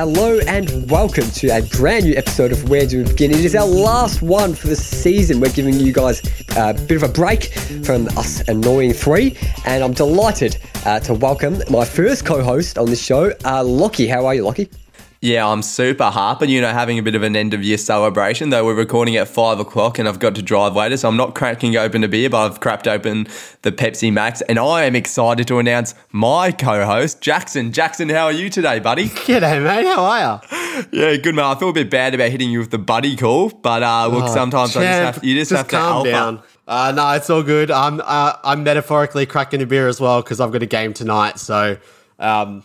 Hello and welcome to a brand new episode of Where Do We Begin? It is our last one for the season. We're giving you guys a bit of a break from us annoying three, and I'm delighted uh, to welcome my first co-host on the show, uh, Lockie. How are you, Lockie? Yeah, I'm super hyper, you know, having a bit of an end of year celebration, though we're recording at five o'clock and I've got to drive later, so I'm not cracking open a beer, but I've cracked open the Pepsi Max, and I am excited to announce my co host, Jackson. Jackson, how are you today, buddy? G'day, mate. How are you? Yeah, good, man. I feel a bit bad about hitting you with the buddy call, but uh, look, oh, sometimes champ, I just have, you just, just have to calm down. Uh, no, it's all good. I'm uh, I'm metaphorically cracking a beer as well because I've got a game tonight, so um,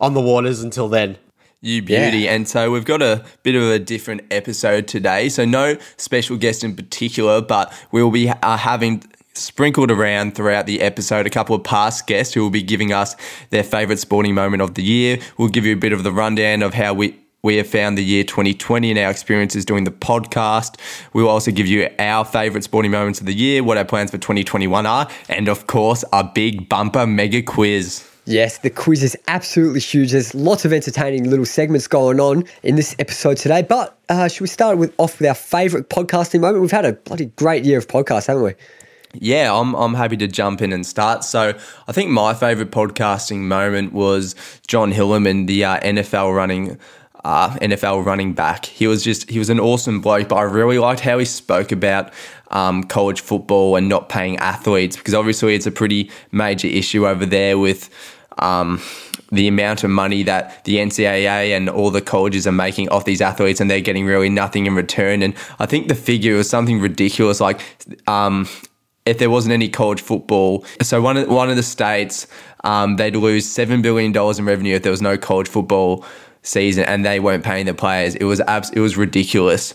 on the waters until then. You beauty. Yeah. And so we've got a bit of a different episode today. So, no special guest in particular, but we'll be uh, having sprinkled around throughout the episode a couple of past guests who will be giving us their favourite sporting moment of the year. We'll give you a bit of the rundown of how we we have found the year 2020 and our experiences doing the podcast. We'll also give you our favourite sporting moments of the year, what our plans for 2021 are, and of course, a big bumper mega quiz. Yes, the quiz is absolutely huge. There's lots of entertaining little segments going on in this episode today. But uh, should we start with off with our favourite podcasting moment? We've had a bloody great year of podcasts, haven't we? Yeah, I'm, I'm happy to jump in and start. So, I think my favourite podcasting moment was Jon Hilliman, the uh, NFL running uh, NFL running back. He was just he was an awesome bloke, but I really liked how he spoke about um, college football and not paying athletes because obviously it's a pretty major issue over there with. Um, the amount of money that the NCAA and all the colleges are making off these athletes, and they're getting really nothing in return. And I think the figure was something ridiculous, like um, if there wasn't any college football. So one of, one of the states, um, they'd lose seven billion dollars in revenue if there was no college football season and they weren't paying the players. It was abs- it was ridiculous.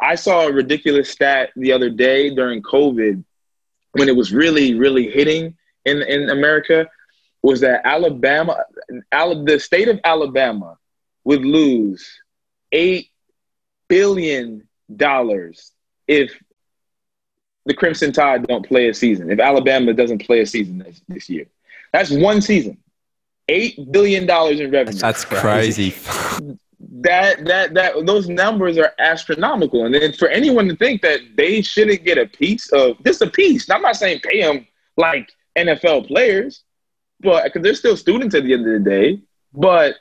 I saw a ridiculous stat the other day during COVID when it was really really hitting in in America was that Alabama Al- the state of Alabama would lose 8 billion dollars if the Crimson Tide don't play a season. If Alabama doesn't play a season this, this year. That's one season eight billion dollars in revenue. That's crazy. that that that those numbers are astronomical, and then for anyone to think that they shouldn't get a piece of just a piece. Now, I'm not saying pay them like NFL players, but because they're still students at the end of the day, but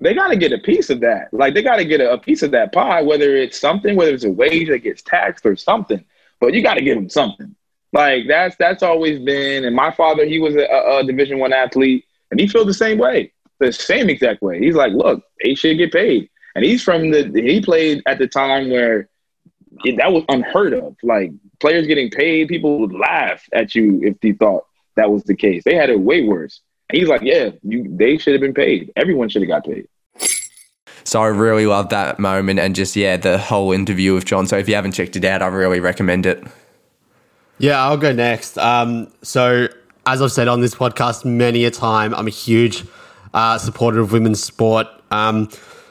they got to get a piece of that. Like they got to get a, a, piece of that pie, whether it's something, whether it's a wage that gets taxed or something. But you got to give them something. Like that's that's always been. And my father, he was a, a Division One athlete. And he feels the same way, the same exact way. He's like, look, they should get paid. And he's from the, he played at the time where it, that was unheard of. Like players getting paid, people would laugh at you if they thought that was the case. They had it way worse. And he's like, yeah, you, they should have been paid. Everyone should have got paid. So I really love that moment and just yeah, the whole interview with John. So if you haven't checked it out, I really recommend it. Yeah, I'll go next. Um, so as I've said on this podcast many a time, I'm a huge uh, supporter of women's sport. Um,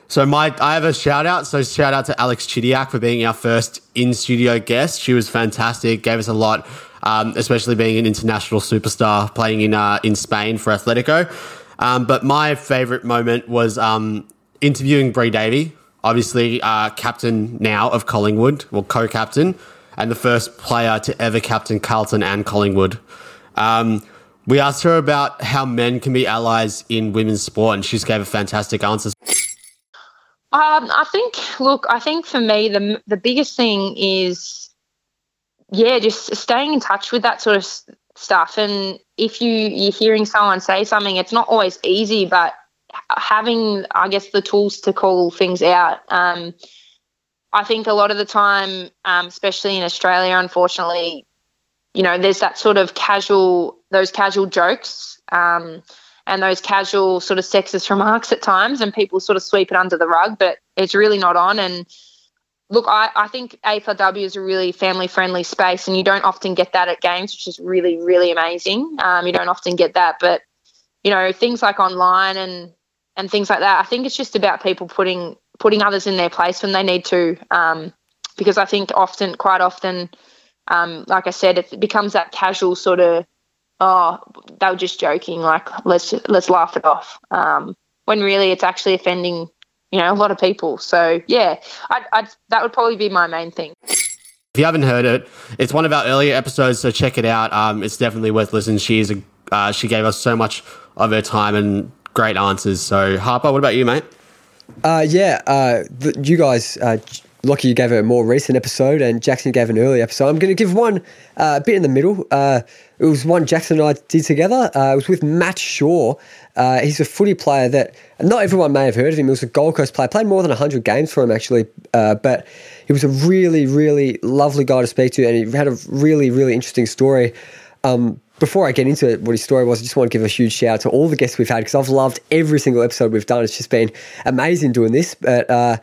so my, I have a shout out. So shout out to Alex Chidiac for being our first in studio guest. She was fantastic, gave us a lot, um, especially being an international superstar playing in uh, in Spain for Atletico. Um, but my favorite moment was um, interviewing Bri Davey, obviously uh, captain now of Collingwood, well co-captain, and the first player to ever captain Carlton and Collingwood. Um, we asked her about how men can be allies in women's sport, and she just gave a fantastic answer. Um, I think, look, I think for me, the the biggest thing is, yeah, just staying in touch with that sort of stuff. And if you you're hearing someone say something, it's not always easy, but having, I guess, the tools to call things out. Um, I think a lot of the time, um, especially in Australia, unfortunately, you know, there's that sort of casual, those casual jokes um, and those casual sort of sexist remarks at times, and people sort of sweep it under the rug, but it's really not on. And look, I, I think AFLW is a really family friendly space, and you don't often get that at games, which is really, really amazing. Um, you don't often get that, but you know, things like online and and things like that. I think it's just about people putting putting others in their place when they need to, um, because I think often, quite often um, like I said, it becomes that casual sort of, oh, they were just joking. Like let's let's laugh it off. Um, when really it's actually offending, you know, a lot of people. So yeah, I, I that would probably be my main thing. If you haven't heard it, it's one of our earlier episodes, so check it out. Um, it's definitely worth listening. She is a, uh, she gave us so much of her time and great answers. So Harper, what about you, mate? Uh, yeah, uh, the, you guys, uh, Lockie, you gave a more recent episode, and Jackson gave an early episode. I'm going to give one uh, a bit in the middle. Uh, it was one Jackson and I did together. Uh, it was with Matt Shaw. Uh, he's a footy player that not everyone may have heard of him. He was a Gold Coast player, played more than 100 games for him, actually. Uh, but he was a really, really lovely guy to speak to, and he had a really, really interesting story. Um, before I get into it, what his story was, I just want to give a huge shout out to all the guests we've had because I've loved every single episode we've done. It's just been amazing doing this. But uh,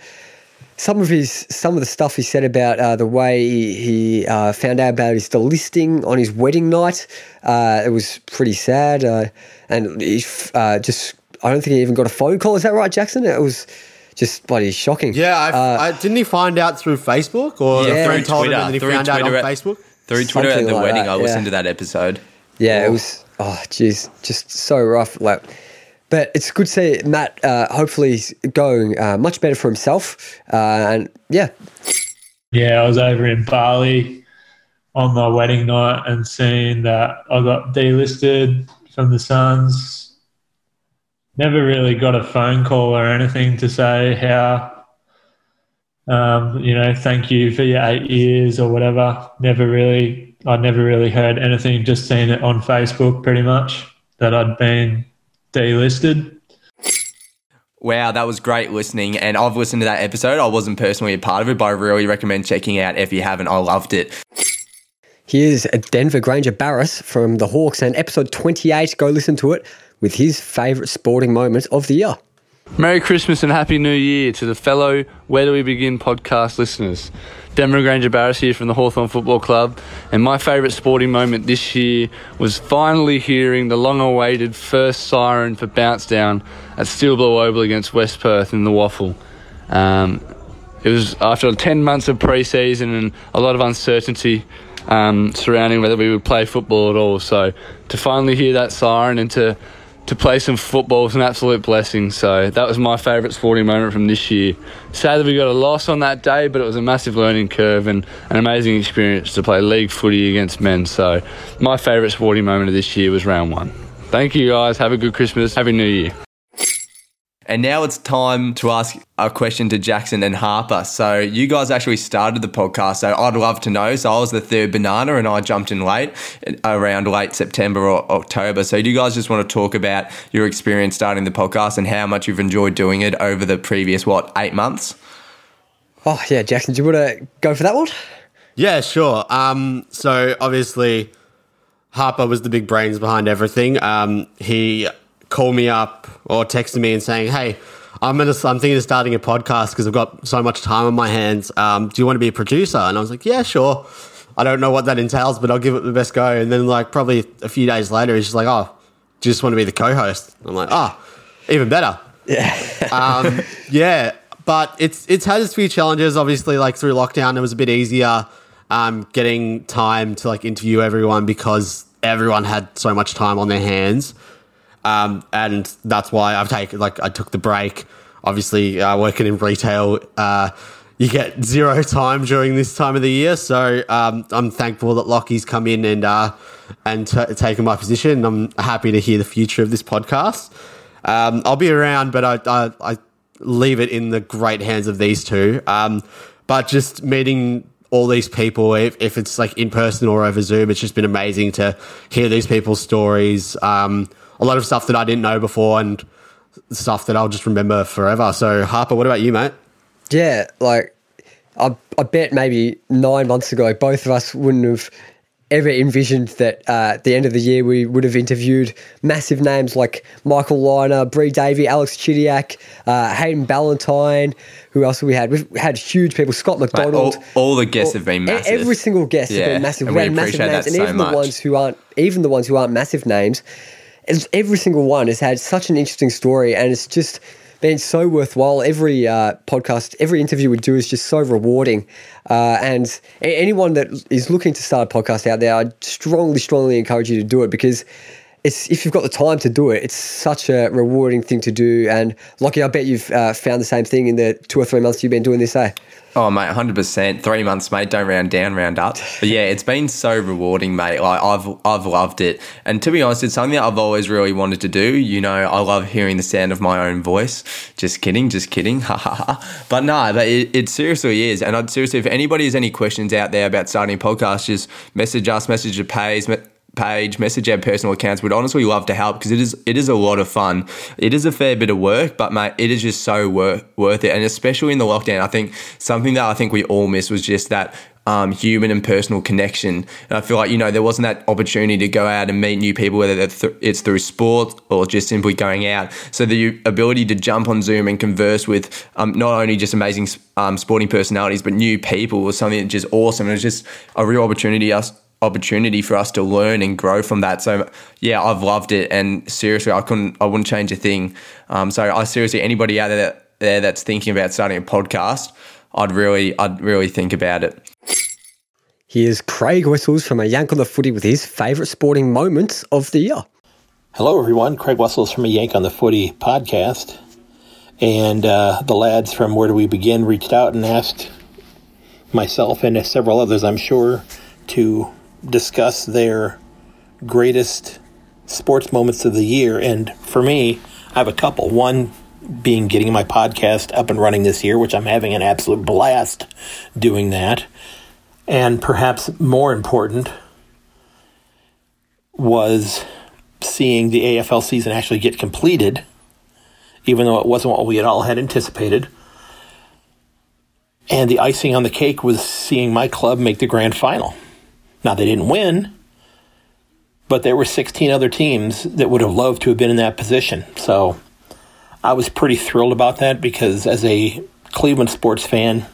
some of his some of the stuff he said about uh, the way he, he uh, found out about his delisting on his wedding night, uh, it was pretty sad. Uh, and he uh, just I don't think he even got a phone call. Is that right, Jackson? It was just bloody shocking. Yeah, I, I, didn't he find out through Facebook or Yeah. a Through told him Twitter. and then he Through found out on Twitter. Facebook? Through Twitter at the like wedding, that, I listened to that episode. Yeah, it was. Oh, jeez, just so rough. Like, but it's good to see Matt. Uh, hopefully, going uh, much better for himself. Uh, and yeah, Yeah, I was over in Bali on my wedding night and seeing that I got delisted from the Suns. Never really got a phone call or anything to say how, um, you know, thank you for your eight years or whatever. Never really, I never really heard anything. Just seen it on Facebook, pretty much, that I'd been delisted. Wow, that was great listening. And I've listened to that episode. I wasn't personally a part of it, but I really recommend checking out if you haven't. I loved it. here's Denver Grainger-Barras from the Hawks and episode 28. Go listen to it with his favourite sporting moment of the year. Merry Christmas and Happy New Year to the fellow Where Do We Begin podcast listeners. Denver Grainger-Barras here from the Hawthorn Football Club, and my favourite sporting moment this year was finally hearing the long awaited first siren for bounce down at Steel Blue Oval against West Perth in the WAFL. Um, it was after 10 months of pre season and a lot of uncertainty um, surrounding whether we would play football at all. So to finally hear that siren and to to play some football was an absolute blessing. So that was my favourite sporting moment from this year. Sad that we got a loss on that day, but it was a massive learning curve and an amazing experience to play league footy against men. So my favourite sporting moment of this year was round one. Thank you guys. Have a good Christmas. Happy New Year. And now it's time to ask a question to Jackson and Harper. So you guys actually started the podcast, so I'd love to know. So I was the third banana, and I jumped in late, around late September or October. So do you guys just want to talk about your experience starting the podcast and how much you've enjoyed doing it over the previous what eight months? Oh, yeah, Jackson, do you want to go for that one? Yeah, sure. Um, so obviously, Harper was the big brains behind everything. Um, he called me up or texted me and saying, "Hey, I'm gonna, I'm thinking of starting a podcast because I've got so much time on my hands. Um, do you want to be a producer?" And I was like, "Yeah, sure." I don't know what that entails, but I'll give it the best go. And then, like, probably a few days later, he's just like, "Oh, do you just want to be the co-host?" I'm like, "Oh, even better." um, yeah, but it's it's had its few challenges. Obviously, like through lockdown, it was a bit easier um, getting time to like interview everyone because everyone had so much time on their hands, um, and that's why I've taken like I took the break. Obviously, uh, working in retail, uh, you get zero time during this time of the year. So um, I'm thankful that Lockie's come in and uh, and t- taken my position. I'm happy to hear the future of this podcast. Um, I'll be around, but I, I, I leave it in the great hands of these two. Um, but just meeting all these people, if, if it's like in person or over Zoom, it's just been amazing to hear these people's stories. Um, a lot of stuff that I didn't know before and stuff that I'll just remember forever. So, Harper, what about you, mate? Yeah, like I, I bet maybe nine months ago, both of us wouldn't have ever envisioned that uh, at the end of the year we would have interviewed massive names like Michael Liner, Bri Davey, Alex Chidiac, uh, Hayden Ballantyne. Who else have we had? We've had huge people. Scott Mate, McDonald. all, all the guests have been massive. Every single guest has been massive. and We we had massive appreciate names, that and so even much. the ones who aren't, even the ones who aren't massive names, it's, every single one has had such an interesting story, and it's just been so worthwhile. Every uh, podcast, every interview we do is just so rewarding. Uh, and anyone that is looking to start a podcast out there, I strongly, strongly encourage you to do it because it's if you've got the time to do it, it's such a rewarding thing to do. And Lockie, I bet you've uh, found the same thing in the two or three months you've been doing this, eh? Oh, mate, 100%. Three months, mate. Don't round down, round up. But yeah, it's been so rewarding, mate. Like, I've, I've loved it. And to be honest, it's something that I've always really wanted to do. You know, I love hearing the sound of my own voice. Just kidding, just kidding. But no, but it, it seriously is. And I'd seriously, if anybody has any questions out there about starting a podcast, just message us, message the page, page, message our personal accounts. We'd honestly love to help because it is it is a lot of fun. It is a fair bit of work, but mate, it is just so worth worth it. And especially in the lockdown, I think something that I think we all miss was just that um, human and personal connection. And I feel like, you know, there wasn't that opportunity to go out and meet new people, whether it's through sport or just simply going out. So the ability to jump on Zoom and converse with um, not only just amazing um, sporting personalities, but new people was something that's just awesome. It was just a real opportunity us opportunity for us to learn and grow from that. So yeah, I've loved it, and seriously, I couldn't, I wouldn't change a thing. Um, so I seriously, anybody out there, there that's thinking about starting a podcast, I'd really, I'd really think about it. Here's Craig Wessels from a Yank on the Footy with his favourite sporting moments of the year. Hello, everyone. Craig Wessels from a Yank on the Footy podcast. And uh, the lads from Where Do We Begin reached out and asked myself and several others, I'm sure, to discuss their greatest sports moments of the year. And for me, I have a couple. One being getting my podcast up and running this year, which I'm having an absolute blast doing that. And perhaps more important was seeing the AFL season actually get completed, even though it wasn't what we had all had anticipated. And the icing on the cake was seeing my club make the grand final. Now, they didn't win, but there were 16 other teams that would have loved to have been in that position. So I was pretty thrilled about that because as a Cleveland sports fan,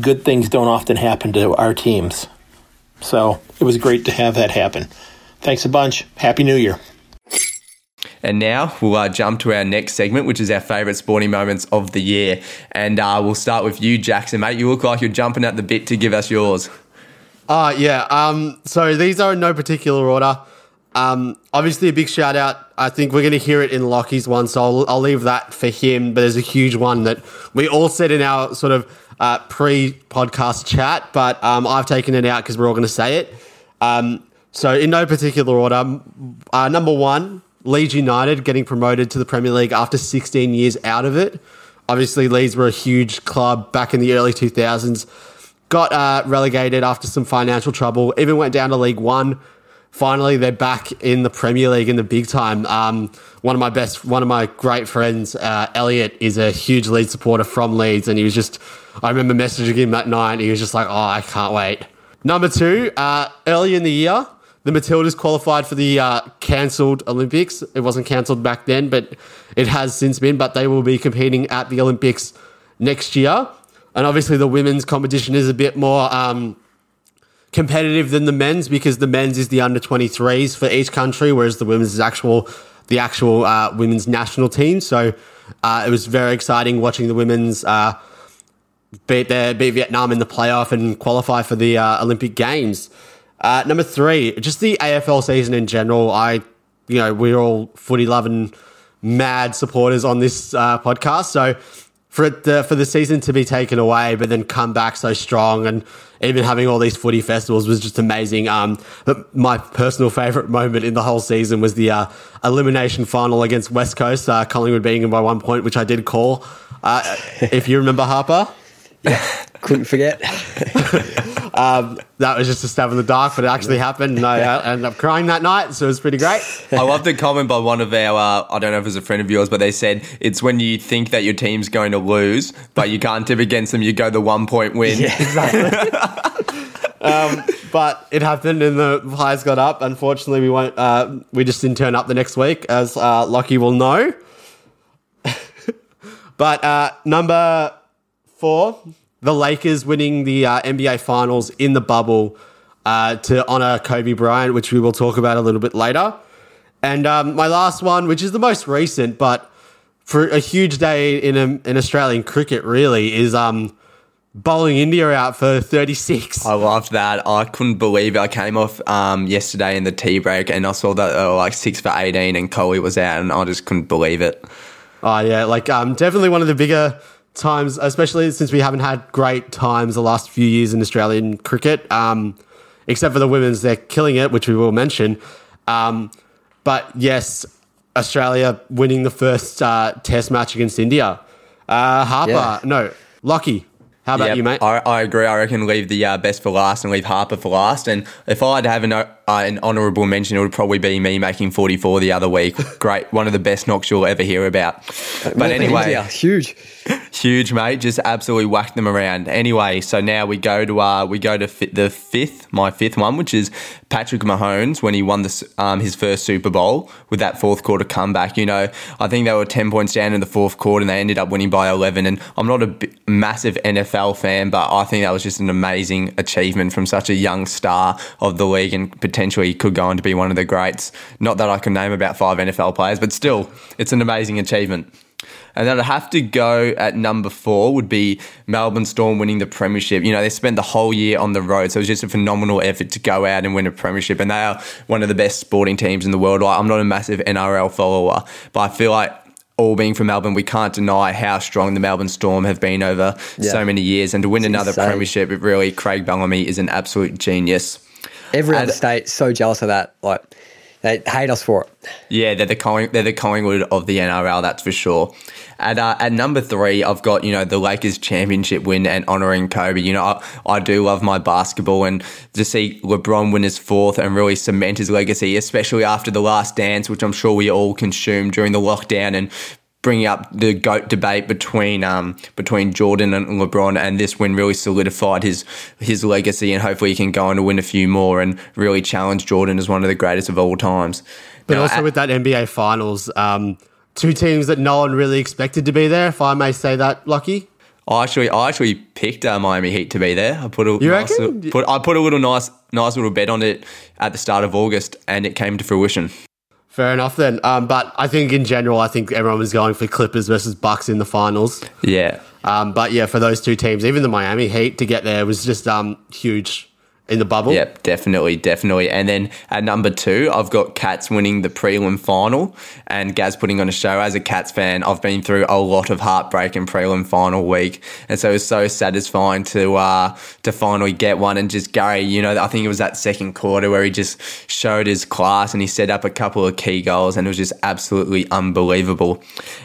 good things don't often happen to our teams. So it was great to have that happen. Thanks a bunch. Happy New Year. And now we'll uh, jump to our next segment, which is our favourite sporting moments of the year. And uh, we'll start with you, Jackson, mate. You look like you're jumping at the bit to give us yours. Uh, yeah. Um, so these are in no particular order. Um, obviously, a big shout out. I think we're going to hear it in Lockie's one, so I'll, I'll, leave that for him. But there's a huge one that we all said in our sort of uh, pre podcast chat, but um, I've taken it out because we're all going to say it. Um, so, in no particular order, uh, number one, Leeds United getting promoted to the Premier League after 16 years out of it. Obviously, Leeds were a huge club back in the early 2000s got uh, relegated after some financial trouble, even went down to League One. Finally, they're back in the Premier League in the big time. Um, one of my best, one of my great friends, uh, Elliot, is a huge Leeds supporter from Leeds, and he was just, I remember messaging him that night, and he was just like, oh, I can't wait. Number two, uh, early in the year, the Matildas qualified for the uh, cancelled Olympics. It wasn't cancelled back then, but it has since been. But they will be competing at the Olympics next year. And obviously, the women's competition is a bit more um, competitive than the men's because the men's is the under 23s for each country, whereas the women's is actual the actual uh, women's national team. So uh, it was very exciting watching the women's uh, beat their beat Vietnam in the playoff and qualify for the uh, Olympic Games. Uh, number three, just the AFL season in general. I, you know, we're all footy loving mad supporters on this uh, podcast, so for it to, for the season to be taken away, but then come back so strong, and even having all these footy festivals was just amazing. Um, but my personal favourite moment in the whole season was the uh, elimination final against West Coast, uh, Collingwood beating them by one point, which I did call. Uh, if you remember Harper. Yeah, couldn't forget. um, that was just a stab in the dark, but it actually happened. And I ended up crying that night, so it was pretty great. I love the comment by one of our, uh, I don't know if it was a friend of yours, but they said it's when you think that your team's going to lose, but you can't tip against them, you go the one point win. Yeah, exactly. um, but it happened and the highs got up. Unfortunately, we won't, uh, we just didn't turn up the next week, as uh, Lockie will know. but uh, number four, the Lakers winning the uh, NBA Finals in the bubble uh, to honor Kobe Bryant, which we will talk about a little bit later. And um, my last one, which is the most recent, but for a huge day in um, in Australian cricket, really is um, bowling India out for 36. I loved that. I couldn't believe it. I came off um, yesterday in the tea break and I saw that they were like six for 18 and Kohli was out and I just couldn't believe it. Oh yeah, like um, definitely one of the bigger times, especially since we haven't had great times the last few years in Australian cricket. Um, except for the women's, they're killing it, which we will mention. Um, but yes, Australia winning the first uh, Test match against India. Uh, Harper, Yeah. no, Lockie. How about Yep, you, mate? I, I agree. I reckon leave the uh, best for last and leave Harper for last. And if I had to have an, uh, an honourable mention, it would probably be me making 44 the other week. Great. One of the best knocks you'll ever hear about. But anyway, huge. huge, mate. Just absolutely whacked them around. Anyway, so now we go to uh, we go to fi- the fifth, my fifth one, which is Patrick Mahomes when he won the, um, his first Super Bowl with that fourth quarter comeback. You know, I think they were ten points down in the fourth quarter and they ended up winning by eleven. And I'm not a massive NFL fan, but I think that was just an amazing achievement from such a young star of the league and potentially could go on to be one of the greats. Not that I can name about five NFL players, but still, it's an amazing achievement. And then I'd have to go at number four would be Melbourne Storm winning the premiership. You know, they spent the whole year on the road, so it was just a phenomenal effort to go out and win a premiership. And they are one of the best sporting teams in the world. Like, I'm not a massive NRL follower, but I feel like all being from Melbourne, we can't deny how strong the Melbourne Storm have been over Yeah. so many years. And to win another insane. premiership, it really, Craig Bellamy is an absolute genius. Every And- other state so jealous of that. Like they hate us for it. Yeah, they're the Colling, they're the Collingwood of the NRL, that's for sure. At uh, at number three, I've got you know the Lakers championship win and honoring Kobe. You know, I, I do love my basketball, and to see LeBron win his fourth and really cement his legacy, especially after the Last Dance, which I'm sure we all consumed during the lockdown, and bringing up the goat debate between um between Jordan and LeBron, and this win really solidified his his legacy, and hopefully he can go on to win a few more and really challenge Jordan as one of the greatest of all times. But Now, also at- with that NBA Finals, um, two teams that no one really expected to be there, if I may say that, Lockie. I actually, I actually picked uh, Miami Heat to be there. I put a You nice reckon? little- put, I put a little nice, nice little bet on it at the start of August, and it came to fruition. Fair enough then. Um, but I think in general, I think everyone was going for Clippers versus Bucks in the finals. Yeah, Um, but yeah, for those two teams, even the Miami Heat to get there was just um, huge in the bubble. Yep, definitely, definitely. And then at number two, I've got Cats winning the prelim final and Gaz putting on a show. As a Cats fan, I've been through a lot of heartbreak in prelim final week, and so it was so satisfying to uh, to finally get one. And just Gary, you know, I think it was that second quarter where he just showed his class and he set up a couple of key goals, and it was just absolutely unbelievable.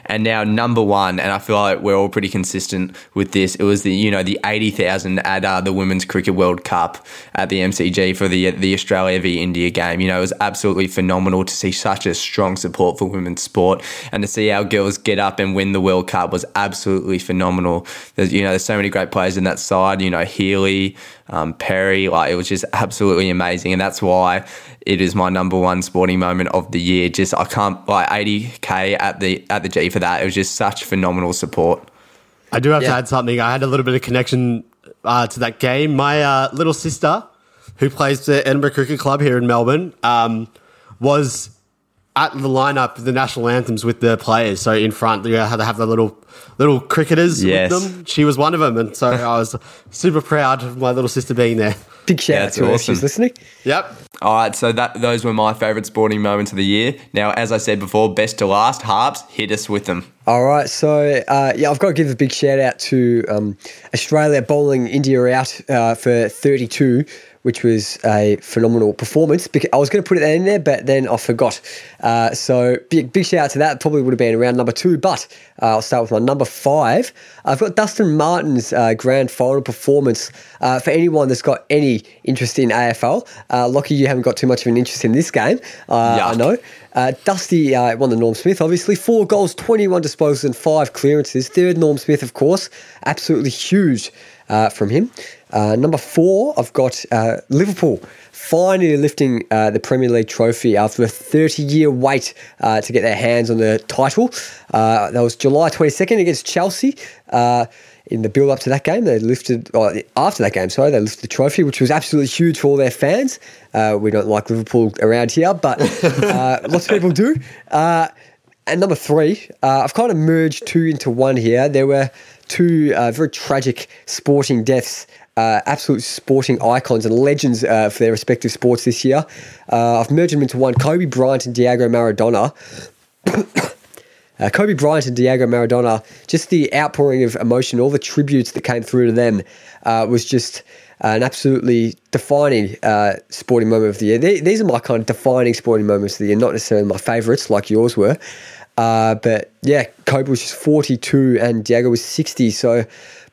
And now number one, and I feel like we're all pretty consistent with this. It was the you know the eighty thousand at uh, the Women's Cricket World Cup at the MCG for the the Australia v India game. You know, it was absolutely phenomenal to see such a strong support for women's sport and to see our girls get up and win the World Cup was absolutely phenomenal. There's you know there's so many great players in that side. You know Healy, um, Perry, like it was just absolutely amazing, and that's why it is my number one sporting moment of the year. Just I can't like 80k at the at the G for that. It was just such phenomenal support. I do have to add something. I had a little bit of connection uh, to that game. My uh, little sister, who plays the Edinburgh Cricket Club here in Melbourne, um, was at the lineup, the national anthems with the players. So in front, you had to have the little little cricketers Yes. with them. She was one of them, and so I was super proud of my little sister being there. Big shout Yeah, out that's to her if awesome. she's listening. Yep. All right, so that those were my favourite sporting moments of the year. Now, as I said before, best to last. Harps, hit us with them. All right, so uh, yeah, I've got to give a big shout out to um, Australia bowling India out uh, for 32, which was a phenomenal performance. I was going to put it in there, but then I forgot. Uh, so big, big shout out to that. Probably would have been around number two, but uh, I'll start with my number five. I've got Dustin Martin's uh, grand final performance. Uh, for anyone that's got any interest in AFL, uh, lucky you haven't got too much of an interest in this game. Uh, I know. Uh, Dusty uh, won the Norm Smith, obviously. Four goals, 21 disposals, and five clearances. Third, Norm Smith, of course. Absolutely huge uh, from him. Uh, number four, I've got uh, Liverpool finally lifting uh, the Premier League trophy after a 30 year wait uh, to get their hands on the title. Uh, that was July 22nd against Chelsea. Uh, in the build up to that game, they lifted, or after that game, sorry, they lifted the trophy, which was absolutely huge for all their fans. Uh, we don't like Liverpool around here, but uh, lots of people do. Uh, and number three, uh, I've kind of merged two into one here. There were two uh, very tragic sporting deaths, uh, absolute sporting icons and legends uh, for their respective sports this year. Uh, I've merged them into one Kobe Bryant and Diego Maradona. Uh, Kobe Bryant and Diego Maradona, just the outpouring of emotion, all the tributes that came through to them uh, was just an absolutely defining uh, sporting moment of the year. They, these are my kind of defining sporting moments of the year, not necessarily my favourites like yours were. Uh, but yeah, Kobe was just 42 and Diego was 60, so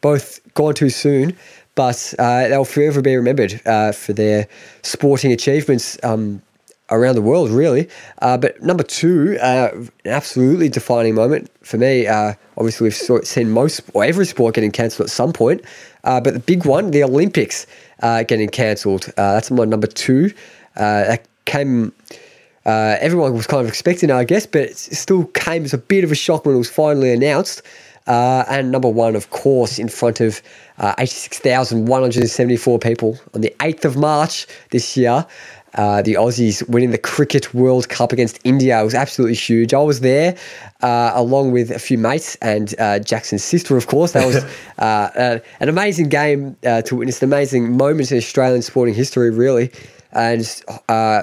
both gone too soon. But uh, they'll forever be remembered uh, for their sporting achievements. Um, around the world, really. Uh, but number two, uh, an absolutely defining moment for me. Uh, obviously, we've seen most or every sport getting cancelled at some point. Uh, but the big one, the Olympics, getting cancelled. That's my number two. that came. everyone was kind of expecting, I guess, but it still came as a bit of a shock when it was finally announced. And number one, of course, in front of 86,174 people on the 8th of March this year. Uh, the Aussies winning the Cricket World Cup against India it was absolutely huge. I was there uh, along with a few mates and uh, Jackson's sister, of course. That was uh, an amazing game uh, to witness, an amazing moment in Australian sporting history, really. And uh,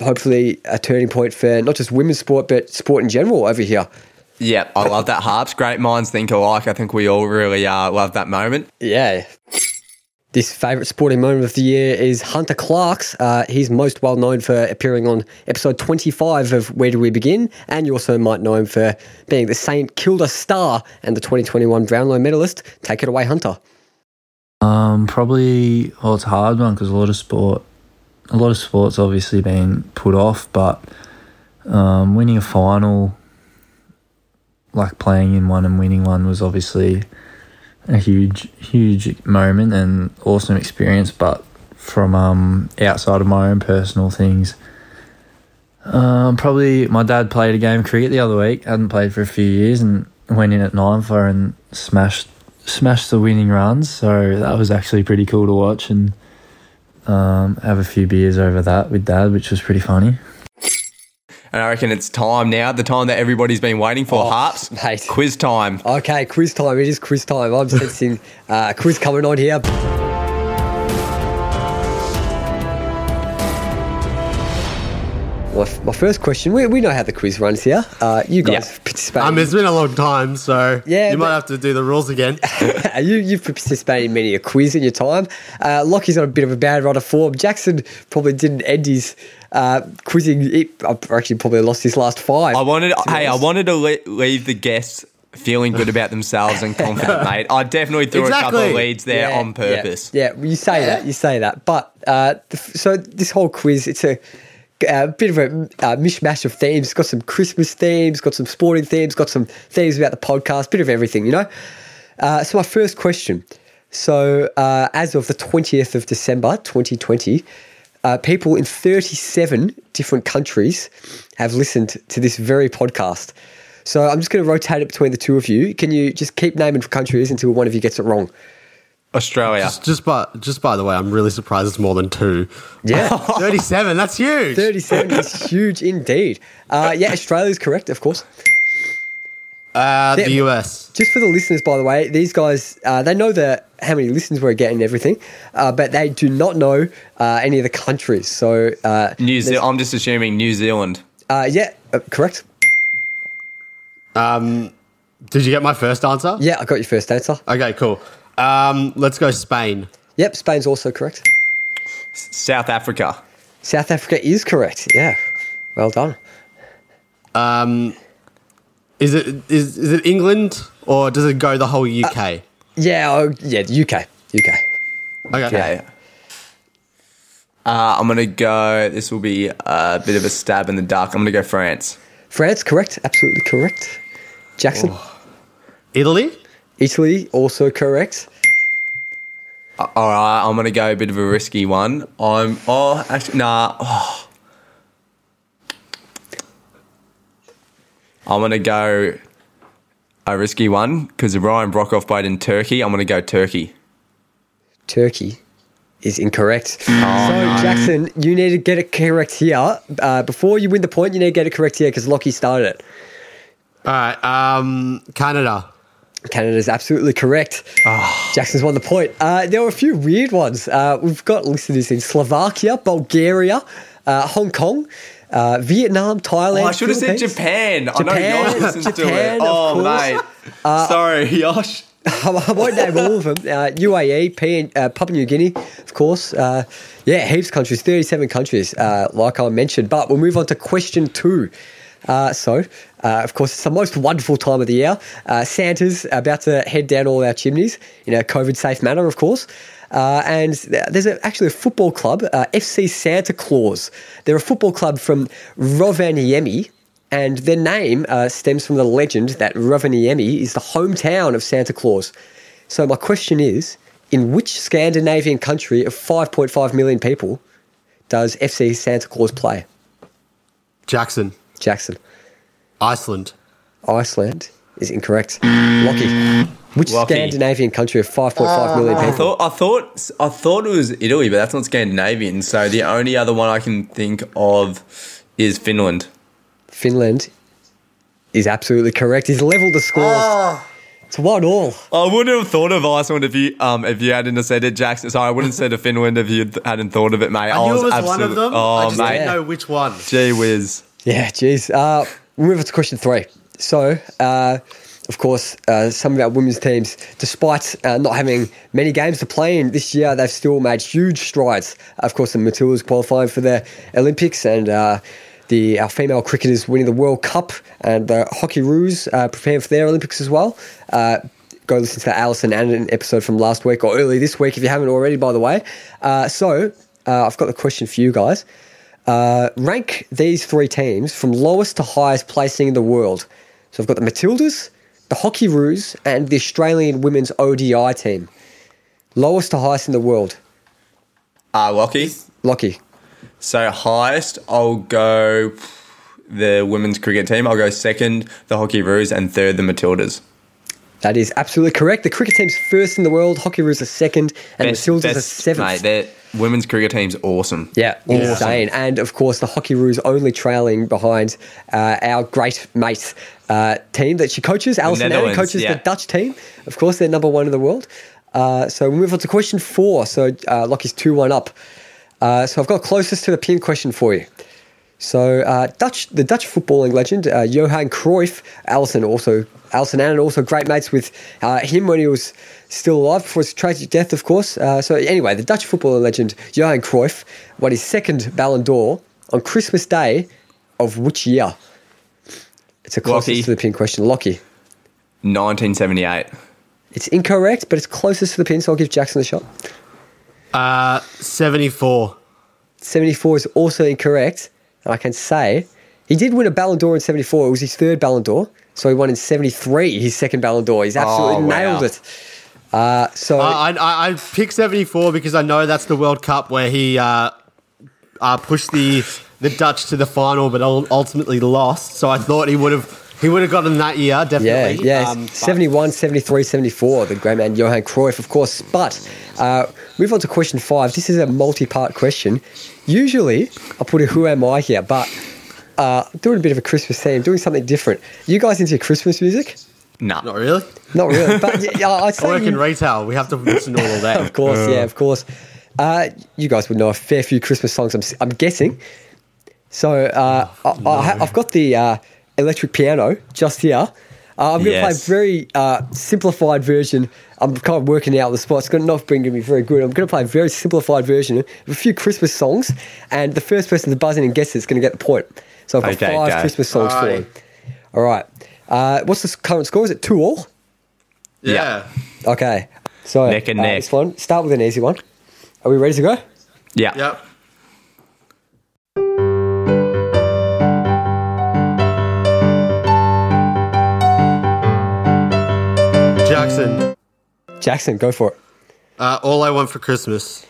hopefully a turning point for not just women's sport, but sport in general over here. Yeah, I love that, Harps. Great minds think alike. I think we all really love that moment. Yeah. This favourite sporting moment of the year is Hunter Clark's. Uh, he's most well known for appearing on episode 25 of Where Do We Begin? And you also might know him for being the St Kilda star and the 2021 Brownlow medalist. Take it away, Hunter. Um, probably, well, it's a hard one because a lot of sport, a lot of sports obviously being put off, but um, winning a final, like playing in one and winning one, was obviously a huge, huge moment and awesome experience. But from um, outside of my own personal things, um, probably my dad played a game of cricket the other week. hadn't played for a few years and went in at nine for and smashed smashed the winning runs. So that was actually pretty cool to watch and um, have a few beers over that with dad, which was pretty funny. And I reckon it's time now, the time that everybody's been waiting for. Oh, Harps, mate. quiz time. Okay, quiz time. It is quiz time. I'm sensing uh, quiz coming on here. My, my first question, we, we know how the quiz runs here. Uh, you guys Yeah. participate. Um, it's been a long time, so Yeah, you might have to do the rules again. you, you've participated in many a quiz in your time. Uh, Lockie's on a bit of a bad run of form. Jackson probably didn't end his uh, quizzing. He, uh, actually, probably lost his last five. I wanted, to hey, I wanted to le- leave the guests feeling good about themselves and confident, mate. I definitely threw a couple of leads there Yeah, on purpose. Yeah, yeah, you say that. You say that. But uh, the, so this whole quiz, it's a, a bit of a uh, mishmash of themes. Got some Christmas themes, got some sporting themes, got some themes about the podcast, bit of everything, you know. Uh, so my first question. So uh, as of the twentieth of December, twenty twenty. Uh, people in 37 different countries have listened to this very podcast. So I'm just going to rotate it between the two of you. Can you just keep naming countries until one of you gets it wrong? Australia. just, just by just by the way, I'm really surprised it's more than two. Yeah. 37, that's huge. 37 is huge indeed. Uh, yeah, Australia's correct, of course. Uh, the US. Just for the listeners, by the way, these guys, uh, they know the how many listens we're getting and everything, uh, but they do not know uh, any of the countries. So, uh, New Zealand. I'm just assuming New Zealand. uh, yeah, uh, correct. Um, did you get my first answer? Yeah, I got your first answer. Okay, cool. Um, let's go Spain. Yep, Spain's also correct. South Africa. South Africa is correct. Yeah, well done. Um, is it is, is it England or does it go the whole UK? Yeah, oh, yeah, UK, UK. okay. Okay. Uh, I'm gonna go. This will be a bit of a stab in the dark. I'm gonna go France. France, correct. Absolutely correct. Jackson, Italy. Italy, also correct. Uh, all right, I'm gonna go a bit of a risky one. I'm. Oh, actually, nah. Oh. I'm gonna go a risky one because Ryan Broekhoff played in Turkey. I'm gonna go Turkey. Turkey is incorrect. so, Jackson, you need to get it correct here. Uh, before you win the point, you need to get it correct here because Lockie started it. All right. Um, Canada. Canada's absolutely correct. Jackson's won the point. Uh, there were a few weird ones. Uh, we've got listeners in Slovakia, Bulgaria, uh, Hong Kong, uh, Vietnam, Thailand. Oh, I should have said Philippines. Japan. I know Japan, Yosh listens to Japan, it. Oh, mate. Sorry, Yosh. I won't name all of them. Uh, UAE, P- uh, Papua New Guinea, of course. Uh, yeah, heaps of countries, 37 countries, uh, like I mentioned. But we'll move on to question two. Uh, so, uh, of course, it's the most wonderful time of the year. Uh, Santa's about to head down all our chimneys in a COVID safe manner, of course. Uh, and there's a, actually a football club, uh, FC Santa Claus. They're a football club from Rovaniemi, and their name uh, stems from the legend that Rovaniemi is the hometown of Santa Claus. So my question is, in which Scandinavian country of 5.5 million people does FC Santa Claus play? Jackson. Jackson. Iceland. Iceland is incorrect. Lockie. Which Lockie. Scandinavian country of 5.5 million I people? thought I thought I thought it was Italy, but that's not Scandinavian. So the only other one I can think of is Finland. Finland is absolutely correct. He's leveled the scores. It's one all. I wouldn't have thought of Iceland if you um if you hadn't said it, Jackson. Sorry, I wouldn't have said of Finland if you hadn't thought of it, mate. I knew it was one of them. Oh, I just mate, didn't know which one. gee whiz. Yeah, geez. Uh, we'll move on to question three. So, uh, of course, uh, some of our women's teams, despite uh, not having many games to play in this year, they've still made huge strides. Of course, the Matildas qualifying for the Olympics and uh, the our female cricketers winning the World Cup and the Hockeyroos uh, preparing for their Olympics as well. Uh, go listen to the Alison Annan episode from last week or early this week if you haven't already, by the way. Uh, so, I've got the question for you guys. Uh, rank these three teams from lowest to highest placing in the world. So I've got the Matildas, the Hockeyroos, and the Australian women's ODI team. Lowest to highest in the world. Uh Lockie. Lockie. So highest, I'll go the women's cricket team. I'll go second, the Hockeyroos, and third, the Matildas. That is absolutely correct. The cricket team's first in the world. Hockeyroos are second, and Best- the Matildas are seventh. Mate, their women's cricket team's awesome. Yeah, insane. And of course, the Hockey Roos only trailing behind uh, our great mate uh, team that she coaches. Alison Allen Netherlands, coaches yeah. the Dutch team. Of course, they're number one in the world. Uh, so we move on to question four. So uh, Lockie's 2 1 up. Uh, so I've got closest to the pin question for you. So uh, Dutch, the Dutch footballing legend uh, Johan Cruyff, Alison also, Alison Annan also great mates with uh, him when he was still alive before his tragic death, of course. Uh, so anyway, the Dutch footballing legend Johan Cruyff won his second Ballon d'Or on Christmas Day of which year? It's a closest Lockie. to the pin question, Lockie. 1978. It's incorrect, but it's closest to the pin, so I'll give Jackson the shot. Uh, 74. 74 is also incorrect. And I can say he did win a Ballon d'Or in 74. It was his third Ballon d'Or. So he won in 73, his second Ballon d'Or. He's absolutely Oh, wow. nailed it. Uh, so, Uh, I, I, I picked 74 because I know that's the World Cup where he uh, uh, pushed the the Dutch to the final, but ul- ultimately lost. So I thought he would have he would have gotten that year definitely. yeah. Um, 71, 73, 74, the great man Johan Cruyff, of course. But uh, move on to question five. This is a multi part question. Usually, I put a who am I here, but uh, doing a bit of a Christmas theme, doing something different. You guys into Christmas music? Nah. Not really. Not really, but yeah, I'd I say work in retail. We have to listen to all of that. Of course, yeah, of course. Uh, you guys would know a fair few Christmas songs. I'm, I'm guessing. So uh, I, I, ha- I've got the uh, electric piano just here. Uh, I'm going to Yes. play a very uh, simplified version. I'm kind of working out the spot. It's gonna not going to be very good. I'm going to play a very simplified version of a few Christmas songs, and the first person to buzz in and guess it is going to get the point. So I've got Okay, five go. Christmas songs for Alrighty. him. All right. Uh, what's the current score? Is it two all? Yeah. Okay. So Neck and uh, neck. This one. Start with an easy one. Are we ready to go? Yeah. Yep. Jackson. Jackson, go for it. Uh, all I want for Christmas.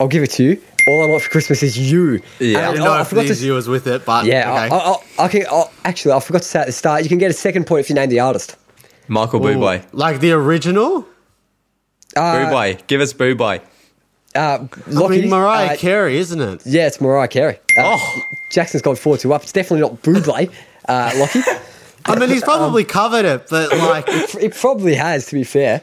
I'll give it to you. All I want for Christmas is you. Yeah. I And don't know I if forgot these to. viewers with it, but Yeah, okay. I, I, I can, I, actually, I forgot to say at the start. You can get a second point if you name the artist. Michael Ooh, Bublé. Like the original? Uh, Bublé. Give us Bublé. Uh, I Lockie, mean, Mariah uh, Carey, isn't it? Yeah, it's Mariah Carey. Uh, Oh. Jackson's gone 4 2 up. It's definitely not Buble. uh, Lockie. I mean, he's probably covered it, but like, it probably has, to be fair.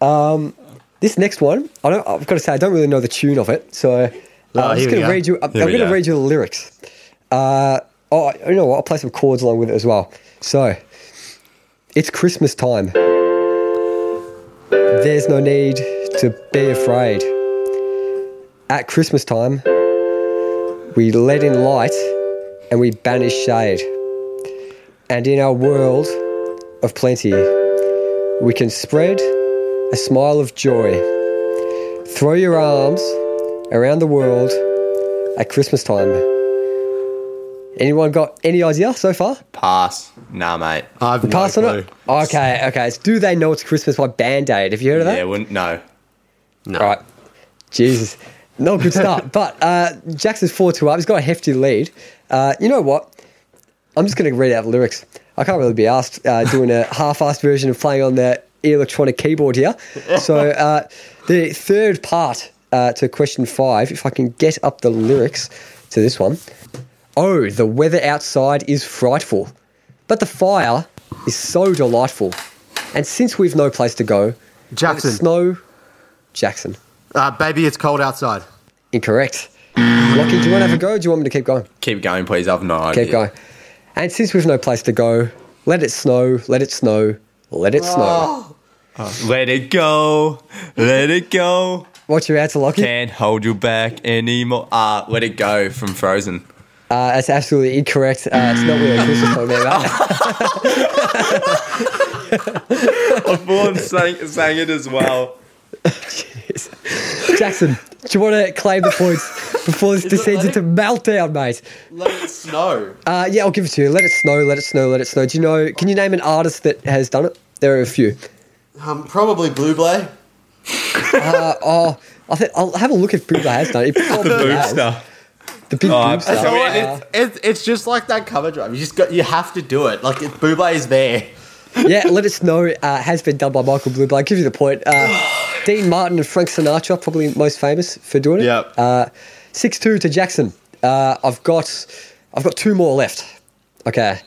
Um, this next one, I don't. I've got to say, I don't really know the tune of it, so uh, Oh, I'm just going to read you. I'm, I'm going to read you the lyrics. Uh, oh, you know what? I'll play some chords along with it as well. So, it's Christmas time. There's no need to be afraid. At Christmas time, we let in light and we banish shade. And in our world of plenty, we can spread a smile of joy. Throw your arms around the world at Christmas time. Anyone got any idea so far? Pass. Nah, mate. I've no Pass on clue. it? Okay, okay. So do they know it's Christmas by Band Aid? Have you heard of that? Yeah, wouldn't know. No. All right. Jesus. Not a good start. but uh, Jackson's 4 2 up. He's got a hefty lead. Uh, you know what? I'm just going to read out the lyrics. I can't really be asked uh, doing a half assed version of playing on the electronic keyboard here. So uh, the third part uh, to question five, if I can get up the lyrics to this one. Oh, the weather outside is frightful, but the fire is so delightful. And since we've no place to go, Jackson. snow. Jackson. Uh, baby, it's cold outside. Incorrect. Lockie, do you want to have a go? Or do you want me to keep going? Keep going, please. I've no idea. Keep going. And since we've no place to go, let it snow, let it snow, let it snow. Let it go. Let it go. What's your answer, Lockie? Can't hold you back anymore. Ah, let it go from Frozen. Uh, that's absolutely incorrect. Uh, it's not really a Christmas song, there, mate. I thought sang, sang it as well. Jackson, do you want to claim the points before this descends into meltdown, mate? Let it snow. Uh, yeah, I'll give it to you. Let it snow, let it snow, let it snow. Do you know? Can you name an artist that has done it? There are a few. Um, probably Blue Blay. Oh, I think I'll have a look if Bublé has done it. It probably has. Booster. The big Oh, boob so star. it- Uh, It's, it's just like that cover drive. You just got you have to do it. Like Blue Bublé is there. yeah, Let It Snow uh, has been done by Michael Bublé. I'll give you the point. Dean Martin and Frank Sinatra, probably most famous for doing it. Yep. Uh, 6 2 to Jackson. Uh, I've got I've got two more left. Okay.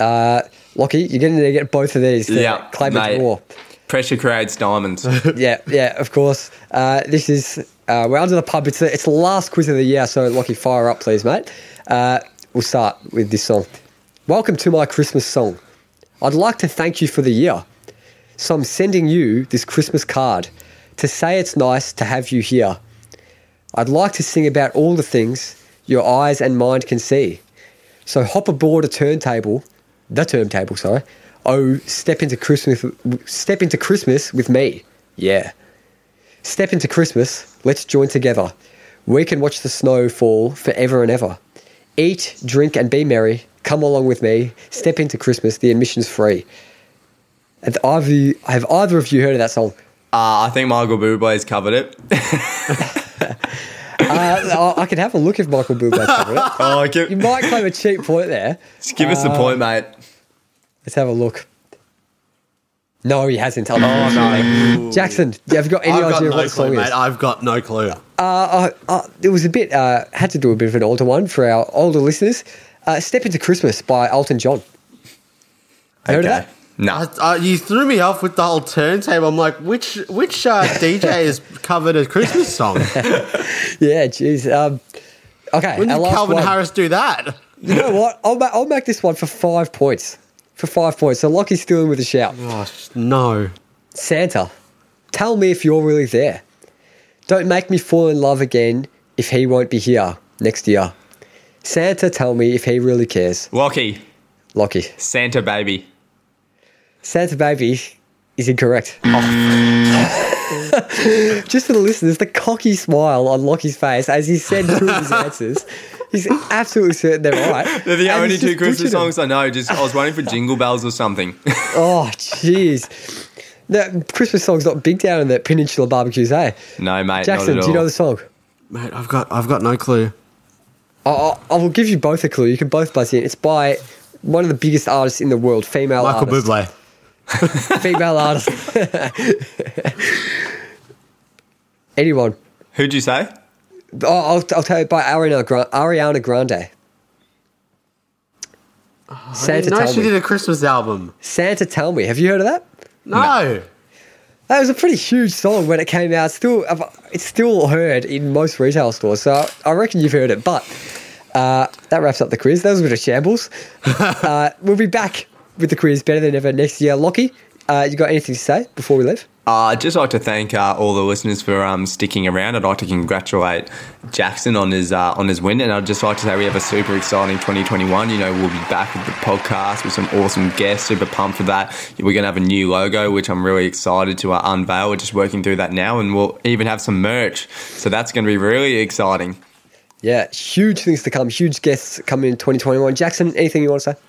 Uh, Lockie, you're getting there to get both of these Yeah, claim a mate. Pressure creates diamonds. yeah, yeah, of course. Uh, this is uh, we're under the pub. It's the, it's the last quiz of the year, so Lockie, fire up, please, mate. Uh, we'll start with this song. Welcome to my Christmas song. I'd like to thank you for the year, so I'm sending you this Christmas card to say it's nice to have you here. I'd like to sing about all the things your eyes and mind can see. So hop aboard a turntable, the turntable, sorry. Oh, step into Christmas, step into Christmas with me. Yeah. Step into Christmas. Let's join together. We can watch the snow fall forever and ever. Eat, drink, and be merry. Come along with me. Step into Christmas. The admission's free. Have either, of you- heard of that song? Uh, I think Michael Bublé has covered it. Uh, I I can have a look if Michael Bublé covered it. oh, give, You might claim a cheap point there. just give us the point, mate. Let's have a look. No, he hasn't. unfortunately. Jackson, have you got any I've got idea of no what the song clue, is? mate. I've got no clue. Uh, uh, it was a bit, uh, had to do a bit of an older one for our older listeners. Uh, Step Into Christmas by Elton John. Heard of that? No. Uh, uh, you threw me off with the whole turntable. I'm like, which which uh, DJ has covered a Christmas song? Yeah, jeez. Um, okay, When did last Calvin one. Harris do that? You know what? I'll, ma- I'll make this one for five points. For five points. So Lockie's still in with a shout. Oh, no. Santa, tell me if you're really there. Don't make me fall in love again if he won't be here next year. Santa, tell me if he really cares. Lockie, Lockie. Santa baby. Santa Baby is incorrect. Just for the listeners, the cocky smile on Lockie's face as he said two of his answers. He's absolutely certain they're right. They're the And only two just Christmas butchered them. songs I know. Just I was waiting for Jingle Bells or something. Oh, jeez. That Christmas song's not big down in the Peninsula barbecues, eh? no, mate. Jackson, not at do you know the song? Mate, I've got I've got no clue. I, I, I will give you both a clue. You can both buzz in. It's by one of the biggest artists in the world, female Michael artist. Bublé. Female artist. Anyone. Who'd you say? Oh, I'll, I'll tell you by Ariana, Gra- Ariana Grande. Santa no, Tell she Me. did a Christmas album. Santa Tell Me. Have you heard of that? No. That was a pretty huge song when it came out. Still, it's still heard in most retail stores. So I reckon you've heard it. But uh, that wraps up the quiz. That was a bit of shambles. uh, we'll be back with the quiz better than ever next year. Lockie, uh, you got anything to say before we leave? Uh, I'd just like to thank uh, all the listeners for um, sticking around. I'd like to congratulate Jackson on his uh, on his win, and I'd just like to say we have a super exciting 2021. You know, we'll be back with the podcast with some awesome guests. Super pumped for that. We're going to have a new logo, which I'm really excited to uh, unveil. We're just working through that now, and we'll even have some merch. So that's going to be really exciting. Yeah, huge things to come. Huge guests coming in 2021. Jackson, anything you want to say?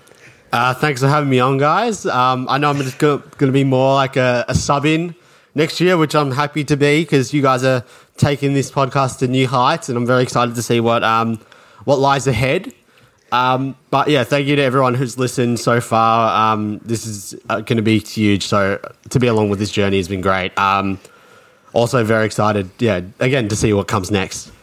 Uh, thanks for having me on, guys. Um, I know I'm just going to be more like a, a sub in next year, which I'm happy to be because you guys are taking this podcast to new heights, and I'm very excited to see what um, what lies ahead. Um, but yeah, thank you to everyone who's listened so far. Um, this is uh, going to be huge. So to be along with this journey has been great. Um, also very excited, yeah, again to see what comes next.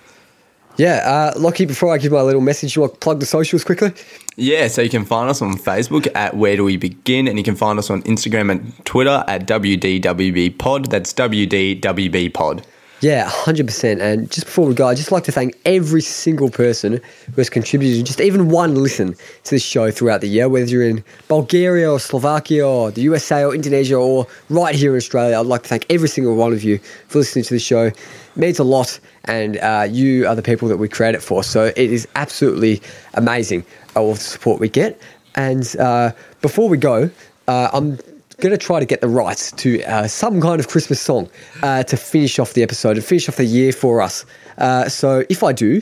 Yeah, uh, Lockie, before I give my little message, you want to plug the socials quickly? Yeah, so you can find us on Facebook at Where Do We Begin, and you can find us on Instagram and Twitter at WDWB Pod. That's WDWB Pod. Yeah, 100%. And just before we go, I'd just like to thank every single person who has contributed just even one listen to this show throughout the year, whether you're in Bulgaria or Slovakia or the USA or Indonesia or right here in Australia. I'd like to thank every single one of you for listening to the show. It means a lot, and uh, you are the people that we create it for. So it is absolutely amazing all the support we get. And uh, before we go, uh, I'm going to try to get the rights to uh, some kind of Christmas song uh, to finish off the episode and finish off the year for us. Uh, so if I do,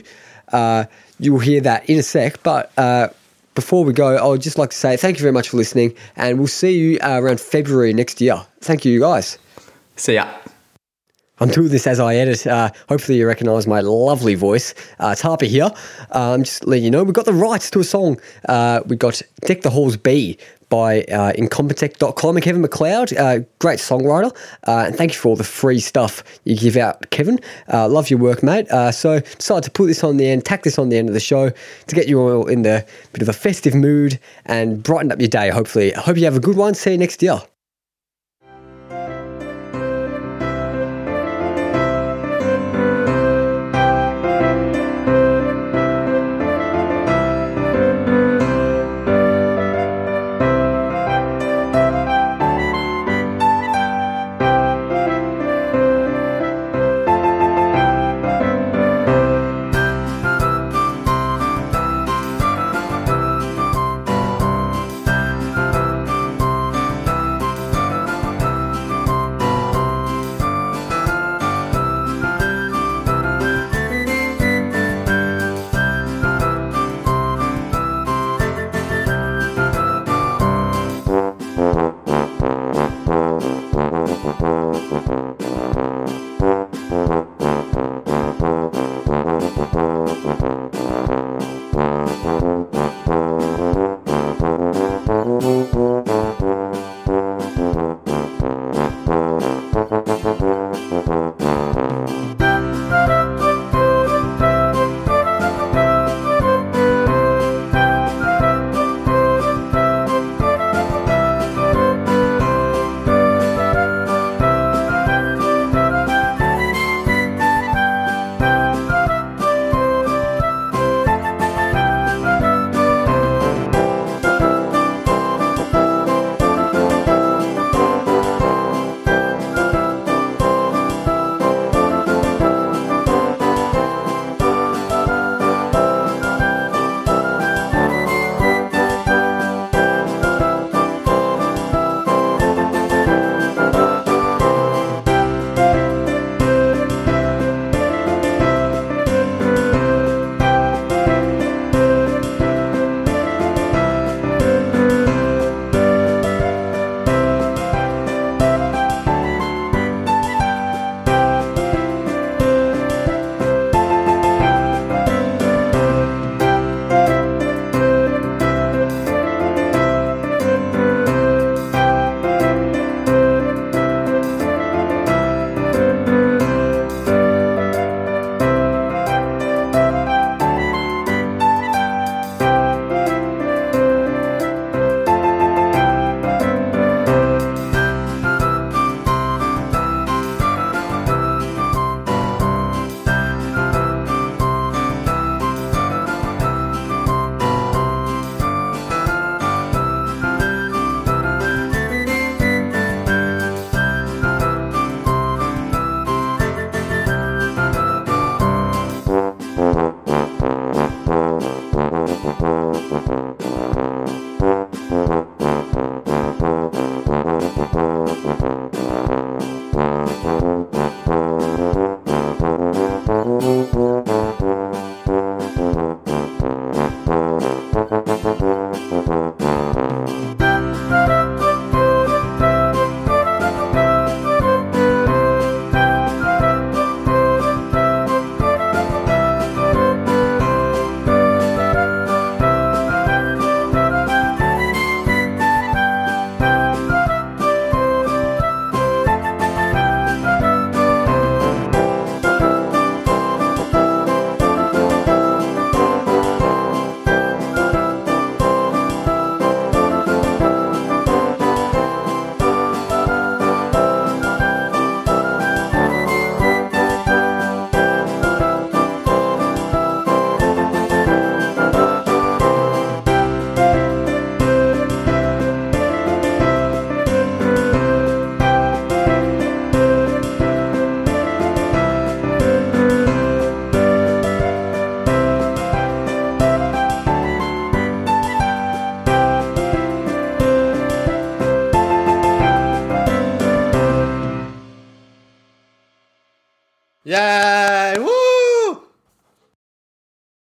uh, you will hear that in a sec. But uh, before we go, I would just like to say thank you very much for listening, and we'll see you around February next year. Thank you, guys. See ya. I'm doing this as I edit. Uh, hopefully, you recognise my lovely voice. Uh, it's Harper here. Um, just letting you know, we've got the rights to a song. Uh, we got Deck the Halls B by uh, Incompetech.com and Kevin MacLeod, uh, great songwriter. Uh, and thank you for all the free stuff you give out, Kevin. Uh, love your work, mate. Uh, so decided to put this on the end, tack this on the end of the show to get you all in the bit of a festive mood and brighten up your day, hopefully. I hope you have a good one. See you next year.